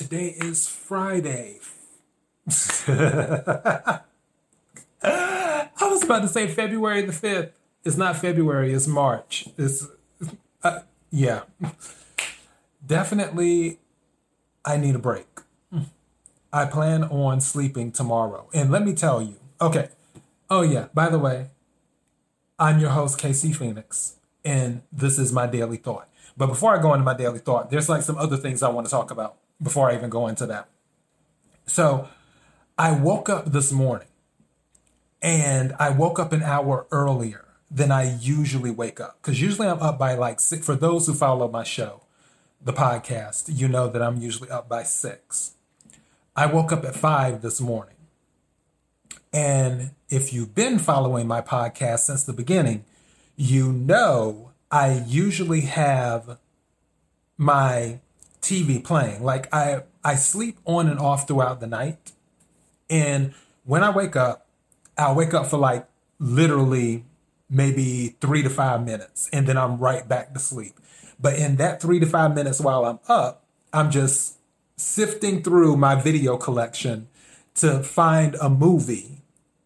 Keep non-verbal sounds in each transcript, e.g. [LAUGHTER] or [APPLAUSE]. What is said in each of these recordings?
Today is Friday. [LAUGHS] I was about to say February the 5th. It's not February, it's March. It's, uh, yeah. Definitely, I need a break. I plan on sleeping tomorrow. And let me tell you, okay. Oh, yeah, by the way, I'm your host, KC Phoenix, and this is my daily thought. But before I go into my daily thought, there's like some other things I want to talk about before I even go into that. So I woke up this morning and I woke up an hour earlier than I usually wake up. Because usually I'm up by like six. For those who follow my show, the podcast, you know that I'm usually up by six. I woke up at five this morning. And if you've been following my podcast since the beginning, you know I usually have my TV playing. Like I I sleep on and off throughout the night. And when I wake up, I'll wake up for like literally maybe 3 to 5 minutes and then I'm right back to sleep. But in that 3 to 5 minutes while I'm up, I'm just sifting through my video collection to find a movie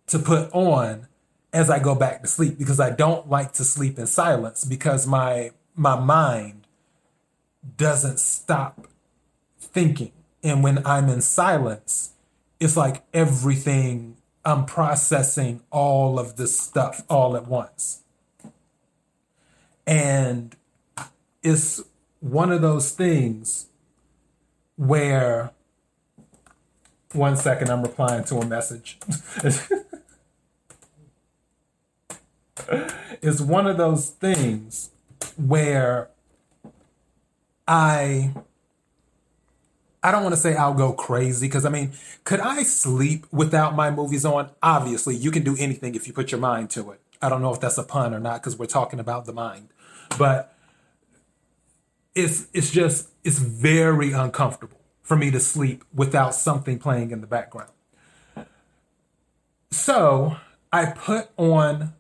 to put on as I go back to sleep because I don't like to sleep in silence because my my mind doesn't stop thinking. And when I'm in silence, it's like everything I'm processing all of this stuff all at once. And it's one of those things where one second I'm replying to a message. [LAUGHS] it's one of those things where I I don't want to say I'll go crazy because I mean, could I sleep without my movies on? Obviously, you can do anything if you put your mind to it. I don't know if that's a pun or not because we're talking about the mind, but it's it's just it's very uncomfortable for me to sleep without something playing in the background. So I put on.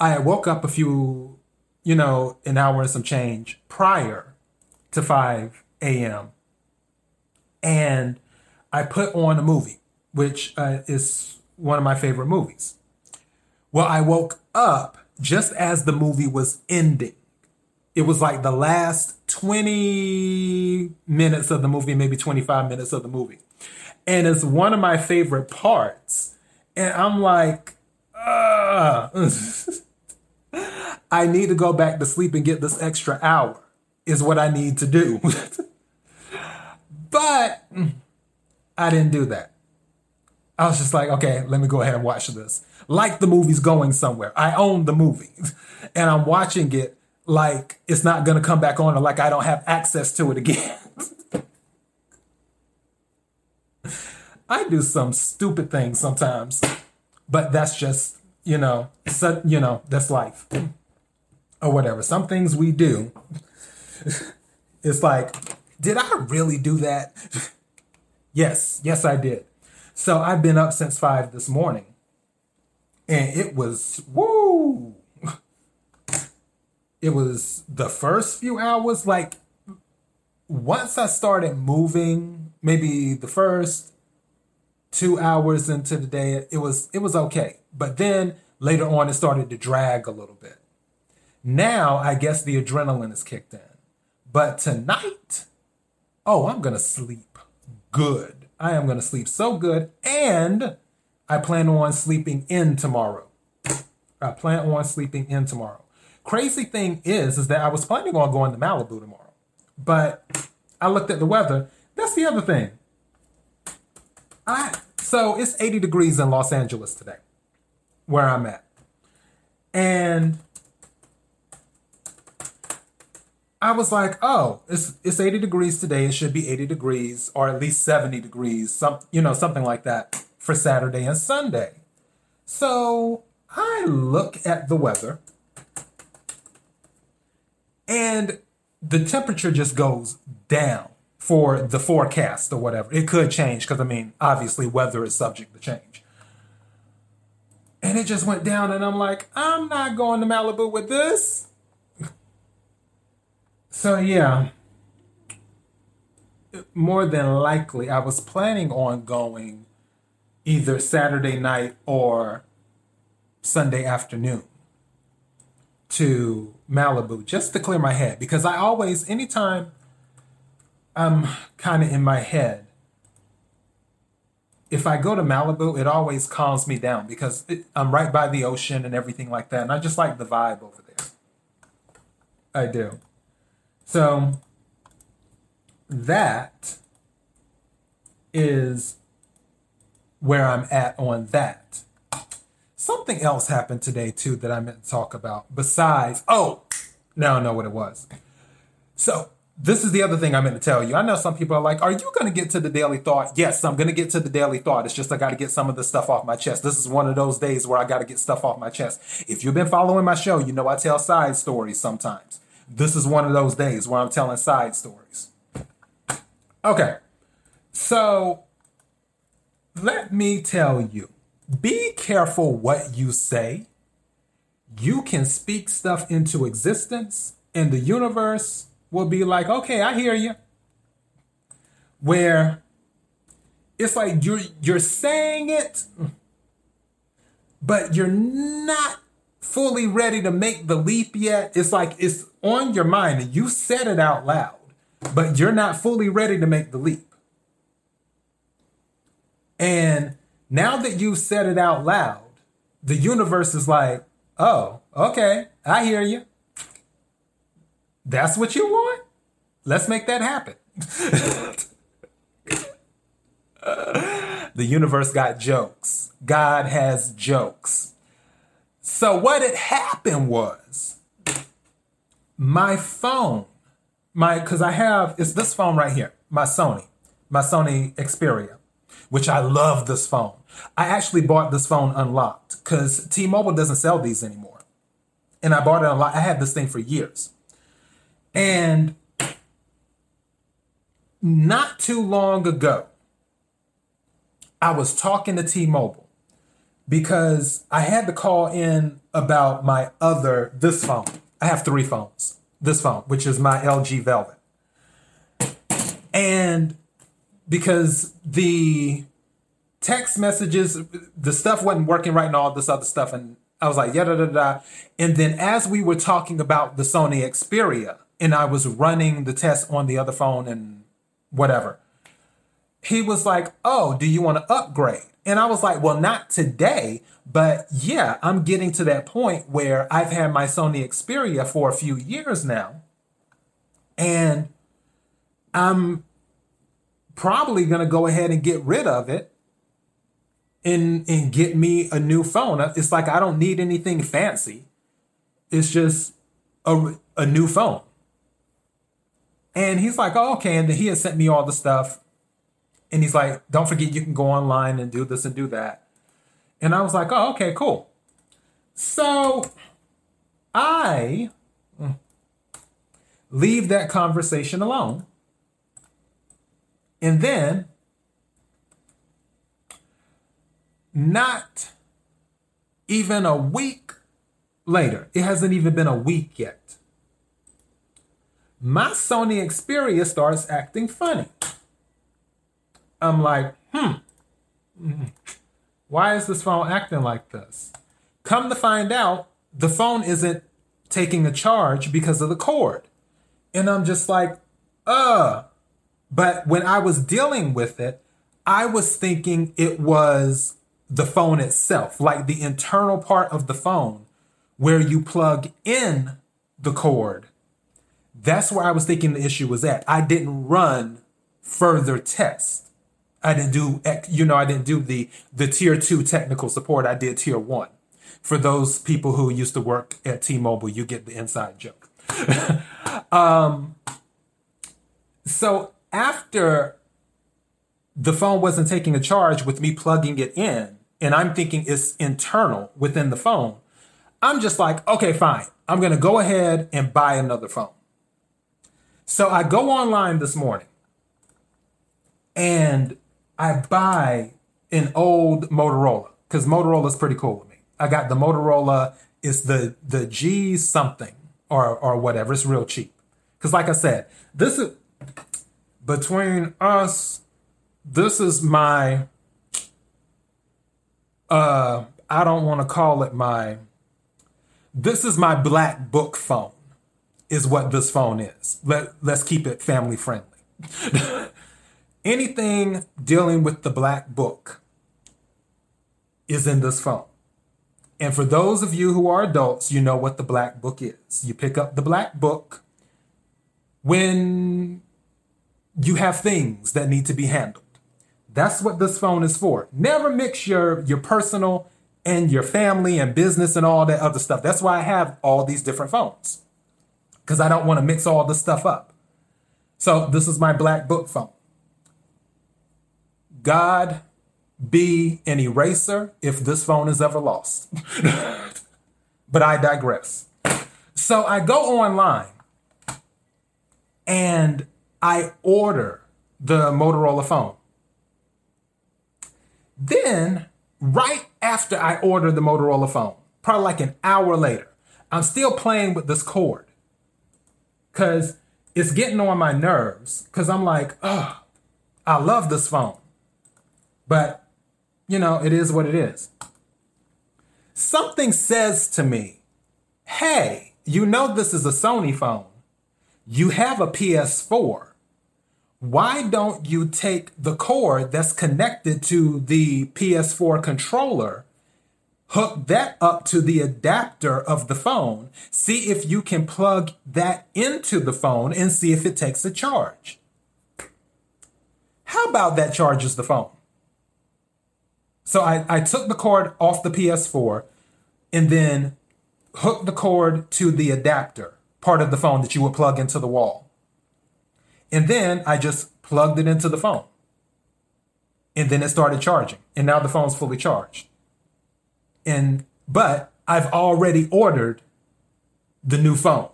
I woke up a few, you know, an hour and some change prior to five a.m and I put on a movie, which uh, is one of my favorite movies. Well, I woke up just as the movie was ending. It was like the last 20 minutes of the movie, maybe 25 minutes of the movie. And it's one of my favorite parts. And I'm like, [LAUGHS] I need to go back to sleep and get this extra hour, is what I need to do. [LAUGHS] But I didn't do that. I was just like, okay, let me go ahead and watch this. Like the movie's going somewhere. I own the movie [LAUGHS] and I'm watching it like it's not going to come back on or like I don't have access to it again. [LAUGHS] I do some stupid things sometimes, but that's just, you know, so, you know, that's life or whatever. Some things we do, [LAUGHS] it's like, did I really do that? [LAUGHS] yes, yes, I did. So I've been up since five this morning. And it was, woo! [LAUGHS] It was the first few hours, like, once I started moving, maybe the first two hours into the day, it was it was okay. But then later on it started to drag a little bit. Now I guess the adrenaline is kicked in. But tonight, oh, I'm going to sleep good. I am going to sleep so good. And I plan on sleeping in tomorrow. I plan on sleeping in tomorrow. Crazy thing is, is that I was planning on going to Malibu tomorrow, but I looked at the weather. That's the other thing. I so it's 80 degrees in Los Angeles today, where I'm at, and I was like, oh, it's it's 80 degrees today. It should be 80 degrees or at least 70 degrees, some you know, something like that for Saturday and Sunday. So I look at the weather and the temperature just goes down for the forecast or whatever. It could change because I mean, obviously weather is subject to change. And it just went down and I'm like, I'm not going to Malibu with this. So yeah, more than likely, I was planning on going either Saturday night or Sunday afternoon to Malibu just to clear my head because I always, anytime I'm kind of in my head, if I go to Malibu, it always calms me down because it, I'm right by the ocean and everything like that. And I just like the vibe over there. I do. So that is where I'm at on that. Something else happened today too that I meant to talk about besides, oh, now I know what it was. So this is the other thing I meant to tell you. I know some people are like, Are you going to get to the daily thought? Yes, I'm going to get to the daily thought. It's just I got to get some of the stuff off my chest. This is one of those days where I got to get stuff off my chest. If you've been following my show, you know I tell side stories sometimes. This is one of those days where I'm telling side stories. Okay, so let me tell you be careful what you say. You can speak stuff into existence, and the universe will be like, okay, I hear you. Where it's like you're you're saying it, but you're not fully ready to make the leap yet. It's like it's on your mind and you said it out loud, but you're not fully ready to make the leap. And now that you've said it out loud, the universe is like, oh, okay, I hear you. That's what you want? Let's make that happen. [LAUGHS] the universe got jokes. God has jokes. So what had happened was my phone, my because I have it's this phone right here, my Sony, my Sony Xperia, which I love this phone. I actually bought this phone unlocked because T-Mobile doesn't sell these anymore. And I bought it unlocked. I had this thing for years. And not too long ago, I was talking to T Mobile because I had to call in about my other, this phone. I have three phones. This phone, which is my LG Velvet. And because the text messages, the stuff wasn't working right and all this other stuff. And I was like, yeah, da, da, da. And then as we were talking about the Sony Xperia, and I was running the test on the other phone and whatever. He was like, Oh, do you want to upgrade? And I was like, Well, not today, but yeah, I'm getting to that point where I've had my Sony Xperia for a few years now. And I'm probably going to go ahead and get rid of it and and get me a new phone. It's like I don't need anything fancy. It's just a, a new phone. And he's like, oh, okay. And he had sent me all the stuff. And he's like, don't forget you can go online and do this and do that. And I was like, oh, okay, cool. So I leave that conversation alone. And then, not even a week later, it hasn't even been a week yet my Sony Xperia starts acting funny. I'm like, hmm, why is this phone acting like this? Come to find out, the phone isn't taking a charge because of the cord. And I'm just like, uh. But when I was dealing with it, I was thinking it was the phone itself, like the internal part of the phone where you plug in the cord that's where I was thinking the issue was at. I didn't run further tests. I didn't do, you know, I didn't do the the tier two technical support. I did tier one. For those people who used to work at T-Mobile, you get the inside joke. [LAUGHS] um, so after the phone wasn't taking a charge with me plugging it in, and I'm thinking it's internal within the phone, I'm just like, okay, fine. I'm going to go ahead and buy another phone. So I go online this morning and I buy an old Motorola because Motorola is pretty cool with me. I got the Motorola, it's the the G something or or whatever. It's real cheap. Because like I said, this is between us, this is my uh I don't want to call it my this is my black book phone is what this phone is. Let let's keep it family friendly. [LAUGHS] Anything dealing with the black book is in this phone. And for those of you who are adults, you know what the black book is. You pick up the black book when you have things that need to be handled. That's what this phone is for. Never mix your, your personal and your family and business and all that other stuff. That's why I have all these different phones because I don't want to mix all this stuff up. So this is my black book phone. God be an eraser if this phone is ever lost. [LAUGHS] but I digress. So I go online and I order the Motorola phone. Then, right after I order the Motorola phone, probably like an hour later, I'm still playing with this cord because it's getting on my nerves because I'm like, oh, I love this phone. But, you know, it is what it is. Something says to me, hey, you know, this is a Sony phone. You have a PS4 why don't you take the cord that's connected to the PS4 controller, hook that up to the adapter of the phone, see if you can plug that into the phone and see if it takes a charge? How about that charges the phone? So I, I took the cord off the PS4 and then hooked the cord to the adapter, part of the phone that you would plug into the wall. And then I just plugged it into the phone. And then it started charging. And now the phone's fully charged. And but I've already ordered the new phone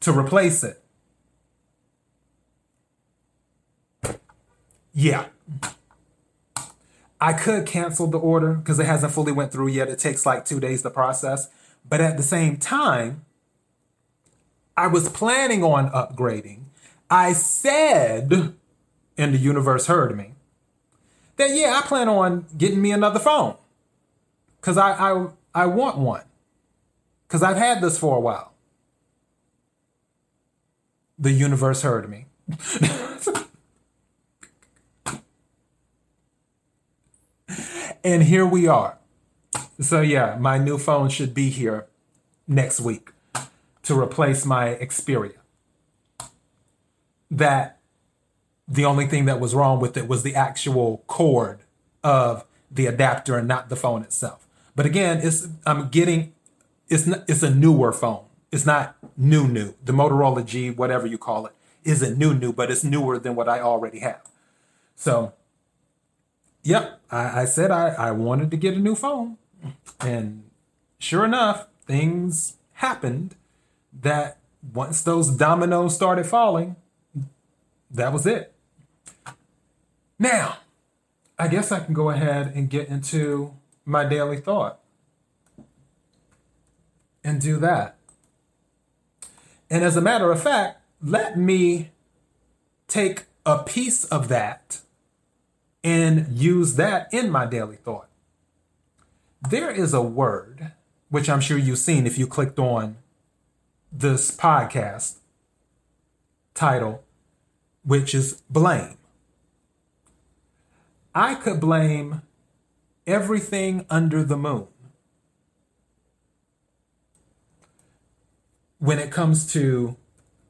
to replace it. Yeah. I could cancel the order because it hasn't fully went through yet. It takes like 2 days to process. But at the same time, I was planning on upgrading I said, and the universe heard me, that yeah, I plan on getting me another phone. Cause I I, I want one. Cause I've had this for a while. The universe heard me. [LAUGHS] and here we are. So yeah, my new phone should be here next week to replace my Xperia that the only thing that was wrong with it was the actual cord of the adapter and not the phone itself. But again, it's I'm getting it's not, it's a newer phone. It's not new new. The Motorola G, whatever you call it, isn't new new, but it's newer than what I already have. So, yep, I, I said I, I wanted to get a new phone, and sure enough, things happened that once those dominoes started falling, that was it. Now, I guess I can go ahead and get into my daily thought and do that. And as a matter of fact, let me take a piece of that and use that in my daily thought. There is a word, which I'm sure you've seen if you clicked on this podcast title, which is blame. I could blame everything under the moon when it comes to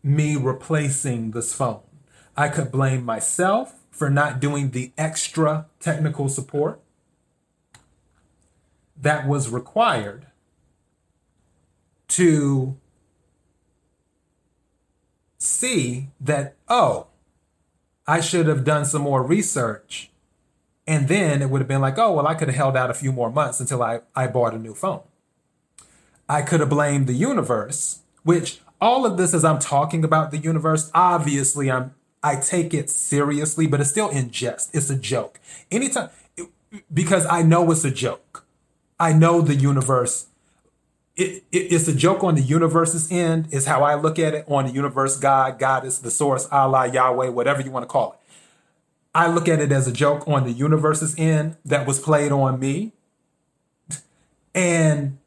me replacing this phone. I could blame myself for not doing the extra technical support that was required to see that, oh, I should have done some more research. And then it would have been like, oh, well, I could have held out a few more months until I, I bought a new phone. I could have blamed the universe, which all of this as I'm talking about the universe, obviously I'm I take it seriously, but it's still in jest. It's a joke. Anytime because I know it's a joke. I know the universe it, it, it's a joke on the universe's end, is how I look at it. On the universe, God, Goddess, the source, Allah, Yahweh, whatever you want to call it. I look at it as a joke on the universe's end that was played on me. And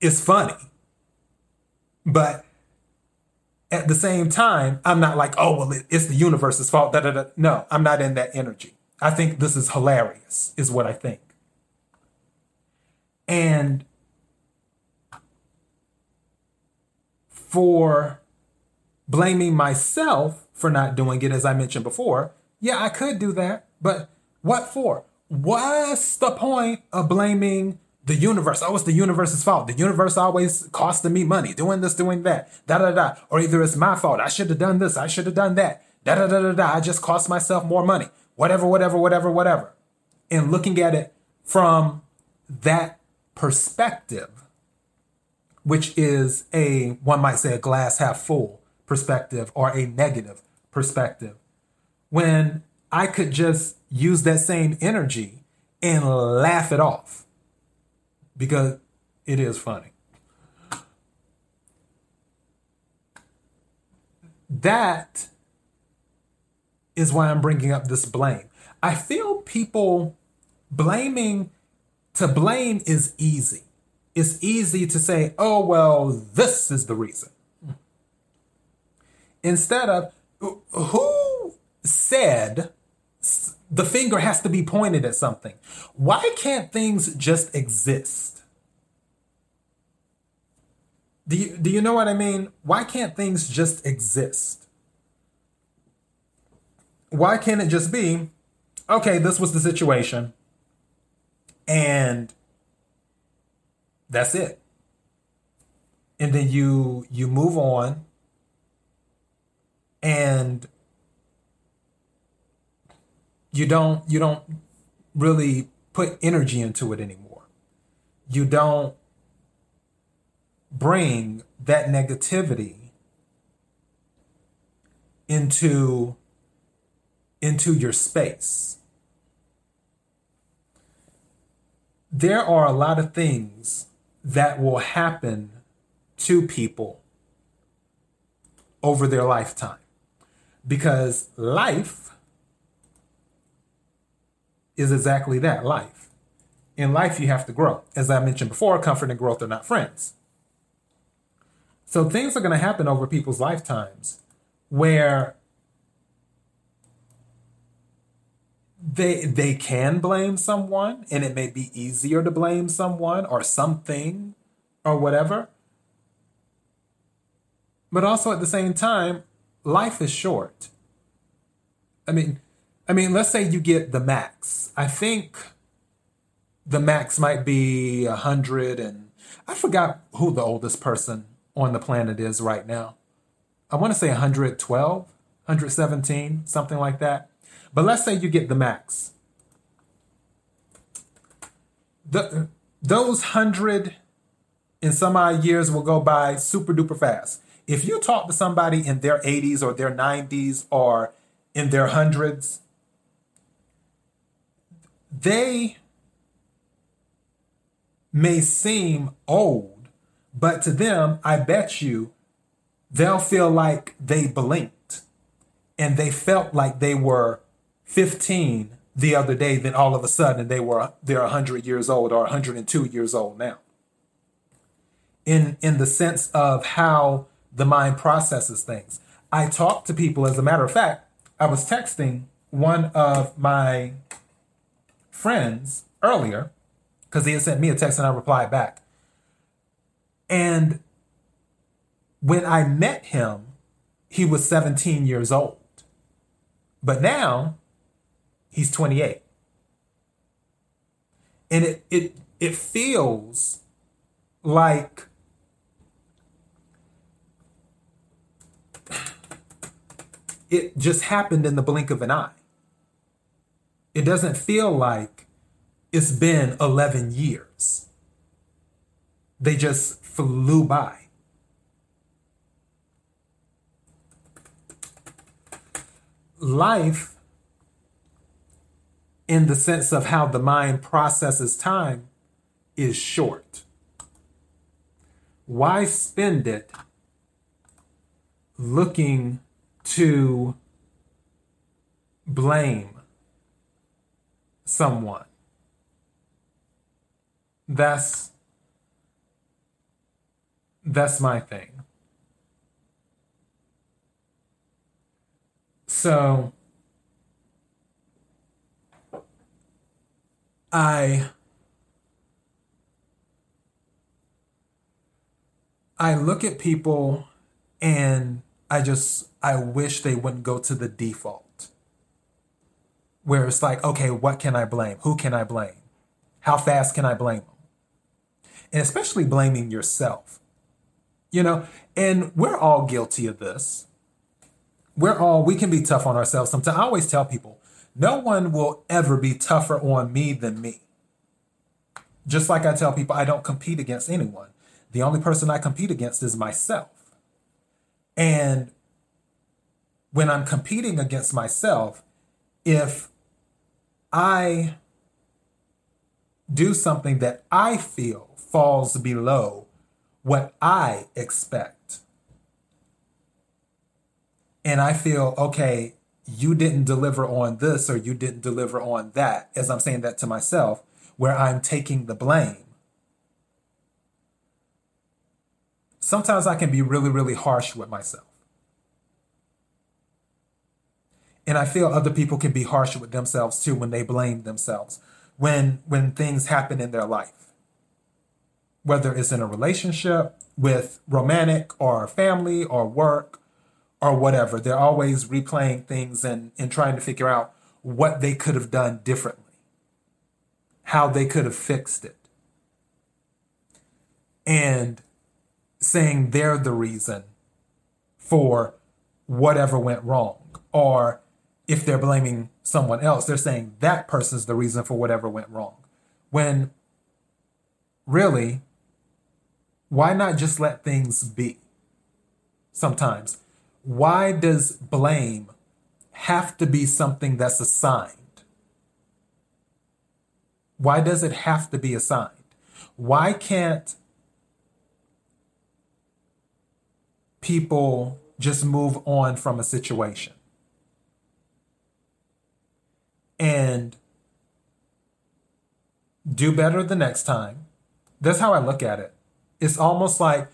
it's funny. But at the same time, I'm not like, oh, well, it's the universe's fault. Da, da, da. No, I'm not in that energy. I think this is hilarious, is what I think. And for blaming myself for not doing it, as I mentioned before, yeah, I could do that, but what for? What's the point of blaming the universe? Oh, it's the universe's fault. The universe always costing me money, doing this, doing that, da da da. Or either it's my fault. I should have done this. I should have done that. Da da da da da. I just cost myself more money. Whatever, whatever, whatever, whatever. And looking at it from that perspective, which is a, one might say, a glass half full perspective or a negative perspective when I could just use that same energy and laugh it off because it is funny. That is why I'm bringing up this blame. I feel people blaming, to blame is easy. It's easy to say, oh, well, this is the reason. Instead of, who said the finger has to be pointed at something. Why can't things just exist? Do you, do you know what I mean? Why can't things just exist? Why can't it just be, okay, this was the situation, and that's it. And then you you move on and you don't you don't really put energy into it anymore. You don't bring that negativity into into your space. There are a lot of things that will happen to people over their lifetime because life is exactly that life. In life, you have to grow. As I mentioned before, comfort and growth are not friends. So things are going to happen over people's lifetimes where they they can blame someone and it may be easier to blame someone or something or whatever. But also at the same time, life is short. I mean, I mean, let's say you get the max. I think the max might be a hundred, and I forgot who the oldest person on the planet is right now. I want to say 112, 117, something like that. But let's say you get the max. The, those hundred in some odd years will go by super duper fast. If you talk to somebody in their 80s or their 90s or in their hundreds, they may seem old, but to them, I bet you they'll feel like they blinked and they felt like they were 15 the other day, then all of a sudden they were they're 100 years old or 102 years old now. In in the sense of how the mind processes things. I talk to people as a matter of fact, I was texting one of my friends earlier because he had sent me a text and I replied back. And when I met him, he was 17 years old. But now he's 28. And it it it feels like it just happened in the blink of an eye. It doesn't feel like it's been 11 years. They just flew by. Life, in the sense of how the mind processes time, is short. why spend it looking to blame someone? That's that's my thing. So I I look at people and I just I wish they wouldn't go to the default. Where it's like, okay, what can I blame? Who can I blame? How fast can I blame them? And especially blaming yourself. You know, and we're all guilty of this. We're all, we can be tough on ourselves sometimes. I always tell people, no one will ever be tougher on me than me. Just like I tell people, I don't compete against anyone. The only person I compete against is myself. And when I'm competing against myself, if I do something that I feel falls below what I expect. And I feel, okay, you didn't deliver on this or you didn't deliver on that, as I'm saying that to myself, where I'm taking the blame. Sometimes I can be really, really harsh with myself. And I feel other people can be harsh with themselves too when they blame themselves when when things happen in their life whether it's in a relationship with romantic or family or work or whatever. They're always replaying things and, and trying to figure out what they could have done differently, how they could have fixed it. And saying they're the reason for whatever went wrong. Or if they're blaming someone else, they're saying that person's the reason for whatever went wrong. When really, why not just let things be? Sometimes. Why does blame have to be something that's assigned? Why does it have to be assigned? Why can't people just move on from a situation? And do better the next time. That's how I look at it it's almost like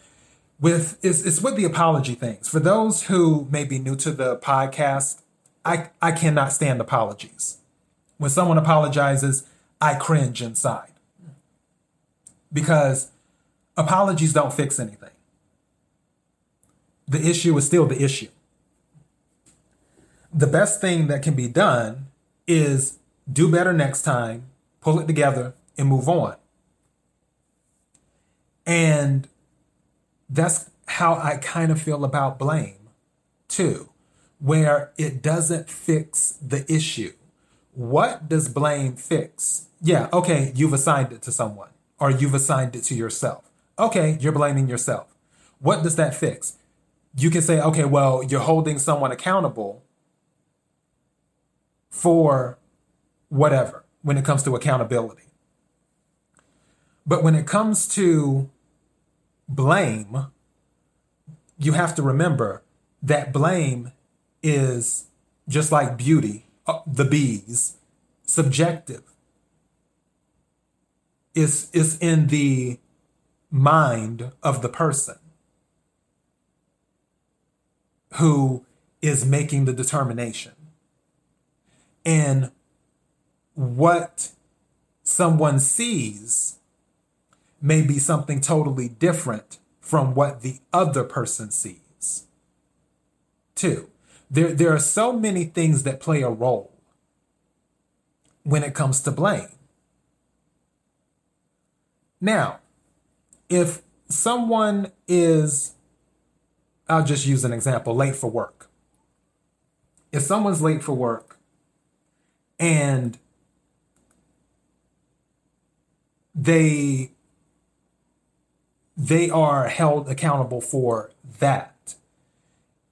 with it's, it's with the apology things. For those who may be new to the podcast, I, I cannot stand apologies. When someone apologizes, I cringe inside. Because apologies don't fix anything. The issue is still the issue. The best thing that can be done is do better next time, pull it together, and move on. And that's how I kind of feel about blame, too, where it doesn't fix the issue. What does blame fix? Yeah, okay, you've assigned it to someone or you've assigned it to yourself. Okay, you're blaming yourself. What does that fix? You can say, okay, well, you're holding someone accountable for whatever when it comes to accountability. But when it comes to blame, you have to remember that blame is just like beauty, uh, the bees, subjective. Is is in the mind of the person who is making the determination. And what someone sees may be something totally different from what the other person sees. Two, there, there are so many things that play a role when it comes to blame. Now, if someone is, I'll just use an example, late for work. If someone's late for work and they they are held accountable for that.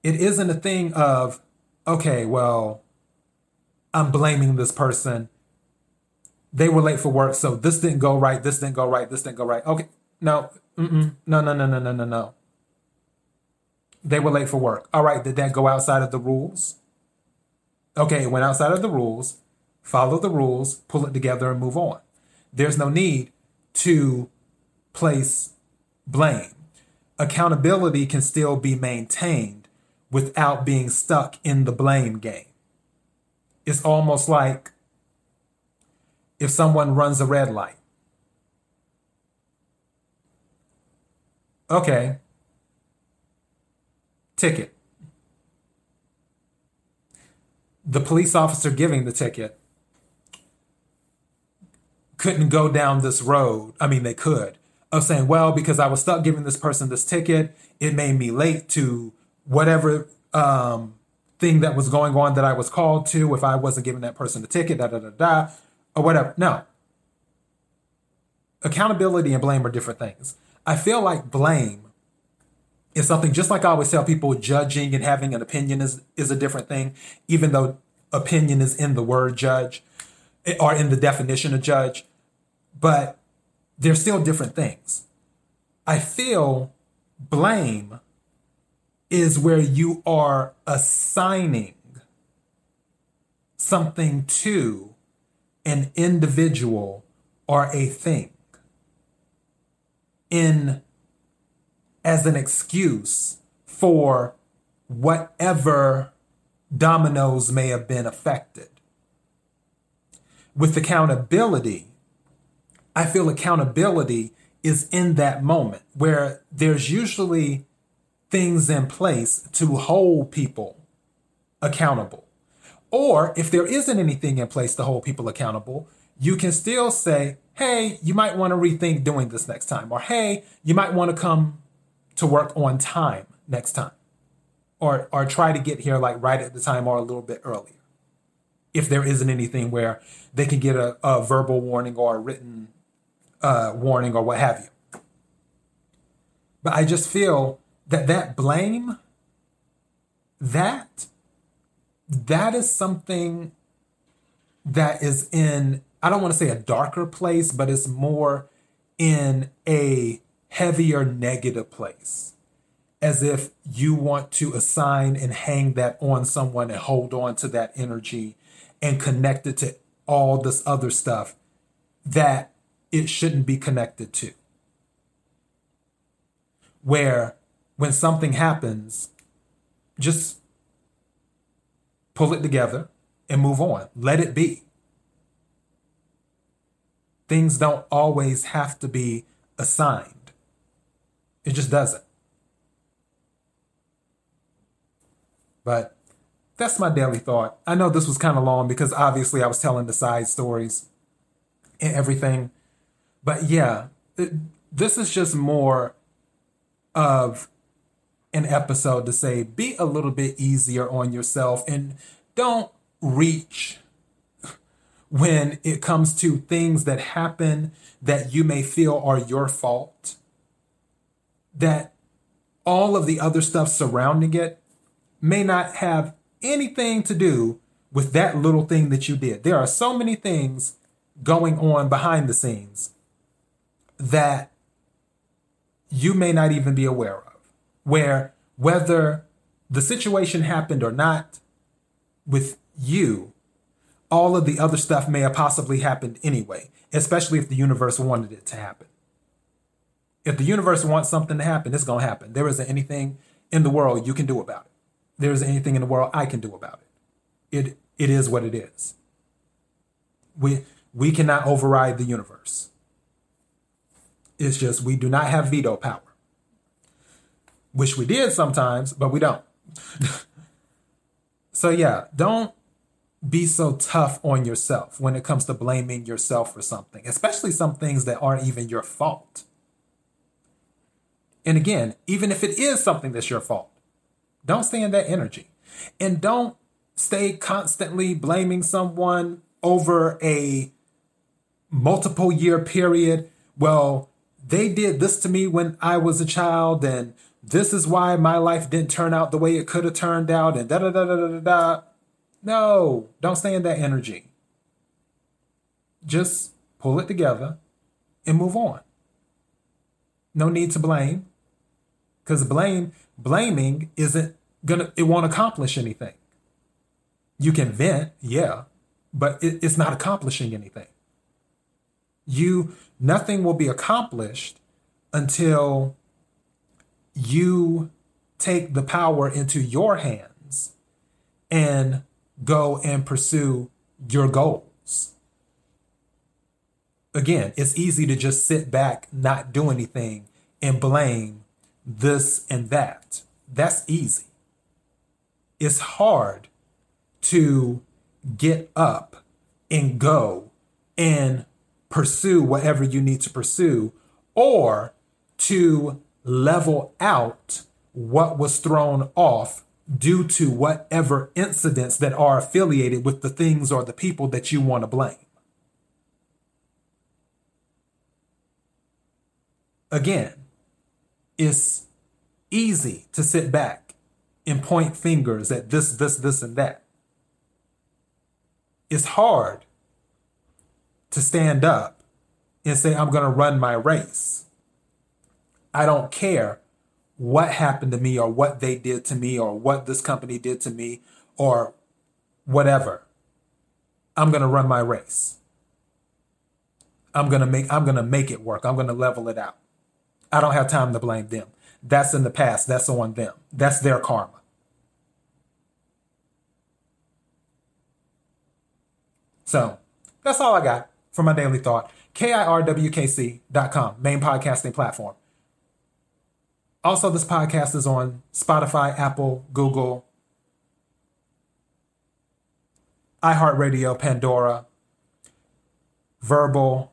It isn't a thing of, okay, well, I'm blaming this person. They were late for work, so this didn't go right, this didn't go right, this didn't go right. Okay, no, no, no, no, no, no, no, no. They were late for work. All right, did that go outside of the rules? Okay, it went outside of the rules. Follow the rules, pull it together, and move on. There's no need to place blame. Accountability can still be maintained without being stuck in the blame game. It's almost like if someone runs a red light. Okay, ticket. The police officer giving the ticket couldn't go down this road. I mean, they could, of saying, well, because I was stuck giving this person this ticket, it made me late to whatever um, thing that was going on that I was called to if I wasn't giving that person the ticket, da da da da, or whatever. No. Accountability and blame are different things. I feel like blame is something just like I always tell people judging and having an opinion is, is a different thing, even though opinion is in the word judge eh, or in the definition of judge, but they're still different things. I feel blame is where you are assigning something to an individual or a thing in as an excuse for whatever dominoes may have been affected. With accountability, I feel accountability is in that moment where there's usually things in place to hold people accountable. Or if there isn't anything in place to hold people accountable, you can still say, hey, you might want to rethink doing this next time. Or hey, you might want to come to work on time next time. Or, or try to get here like right at the time or a little bit earlier. If there isn't anything where they can get a, a verbal warning or a written uh, warning or what have you. But I just feel that that blame that that is something that is in I don't want to say a darker place, but it's more in a heavier negative place. As if you want to assign and hang that on someone and hold on to that energy and connect it to all this other stuff that it shouldn't be connected to. Where when something happens, just pull it together and move on. Let it be. Things don't always have to be assigned, it just doesn't. But that's my daily thought. I know this was kind of long because obviously I was telling the side stories and everything. But yeah, this is just more of an episode to say be a little bit easier on yourself and don't reach when it comes to things that happen that you may feel are your fault. That all of the other stuff surrounding it may not have anything to do with that little thing that you did. There are so many things going on behind the scenes that you may not even be aware of where whether the situation happened or not with you, all of the other stuff may have possibly happened anyway, especially if the universe wanted it to happen. If the universe wants something to happen, it's going to happen. There isn't anything in the world you can do about it. There isn't anything in the world I can do about it. It it is what it is. We we cannot override the universe. It's just we do not have veto power. Wish we did sometimes, but we don't. [LAUGHS] so, yeah, don't be so tough on yourself when it comes to blaming yourself for something, especially some things that aren't even your fault. And again, even if it is something that's your fault, don't stay in that energy. And don't stay constantly blaming someone over a multiple year period. Well, they did this to me when I was a child, and this is why my life didn't turn out the way it could have turned out, and da da da da da da. No, don't stay in that energy. Just pull it together and move on. No need to blame. Because blame, blaming isn't gonna, it won't accomplish anything. You can vent, yeah, but it, it's not accomplishing anything. You, nothing will be accomplished until you take the power into your hands and go and pursue your goals. Again, it's easy to just sit back, not do anything, and blame this and that. That's easy. It's hard to get up and go and pursue whatever you need to pursue or to level out what was thrown off due to whatever incidents that are affiliated with the things or the people that you want to blame. Again, it's easy to sit back and point fingers at this, this, this, and that. It's hard to stand up and say, I'm going to run my race. I don't care what happened to me or what they did to me or what this company did to me or whatever. I'm going to run my race. I'm going to make I'm going to make it work. I'm going to level it out. I don't have time to blame them. That's in the past. That's on them. That's their karma. So, that's all I got for my daily thought. KIRWKC.com, main podcasting platform. Also, this podcast is on Spotify, Apple, Google, iHeartRadio, Pandora, Verbal,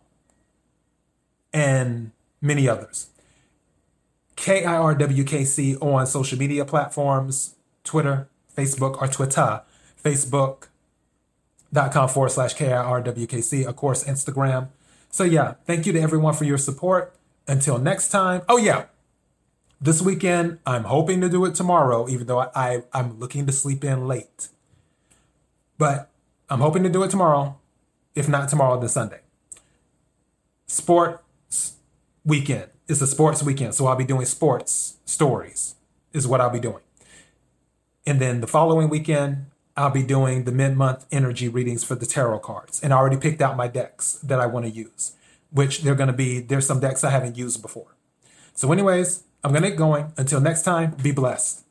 and many others. KIRWKC on social media platforms Twitter, Facebook, or Twitter, Facebook.com forward slash KIRWKC, of course, Instagram. So, yeah, thank you to everyone for your support. Until next time. Oh, yeah this weekend, I'm hoping to do it tomorrow, even though I, I, am looking to sleep in late. But I'm hoping to do it tomorrow. If not tomorrow, then Sunday. Sports weekend. It's a sports weekend. So I'll be doing sports stories, is what I'll be doing. And then the following weekend, I'll be doing the mid month energy readings for the tarot cards. And I already picked out my decks that I want to use, which they're going to be, there's some decks I haven't used before. So, anyways, I'm going to get going. Until next time, be blessed.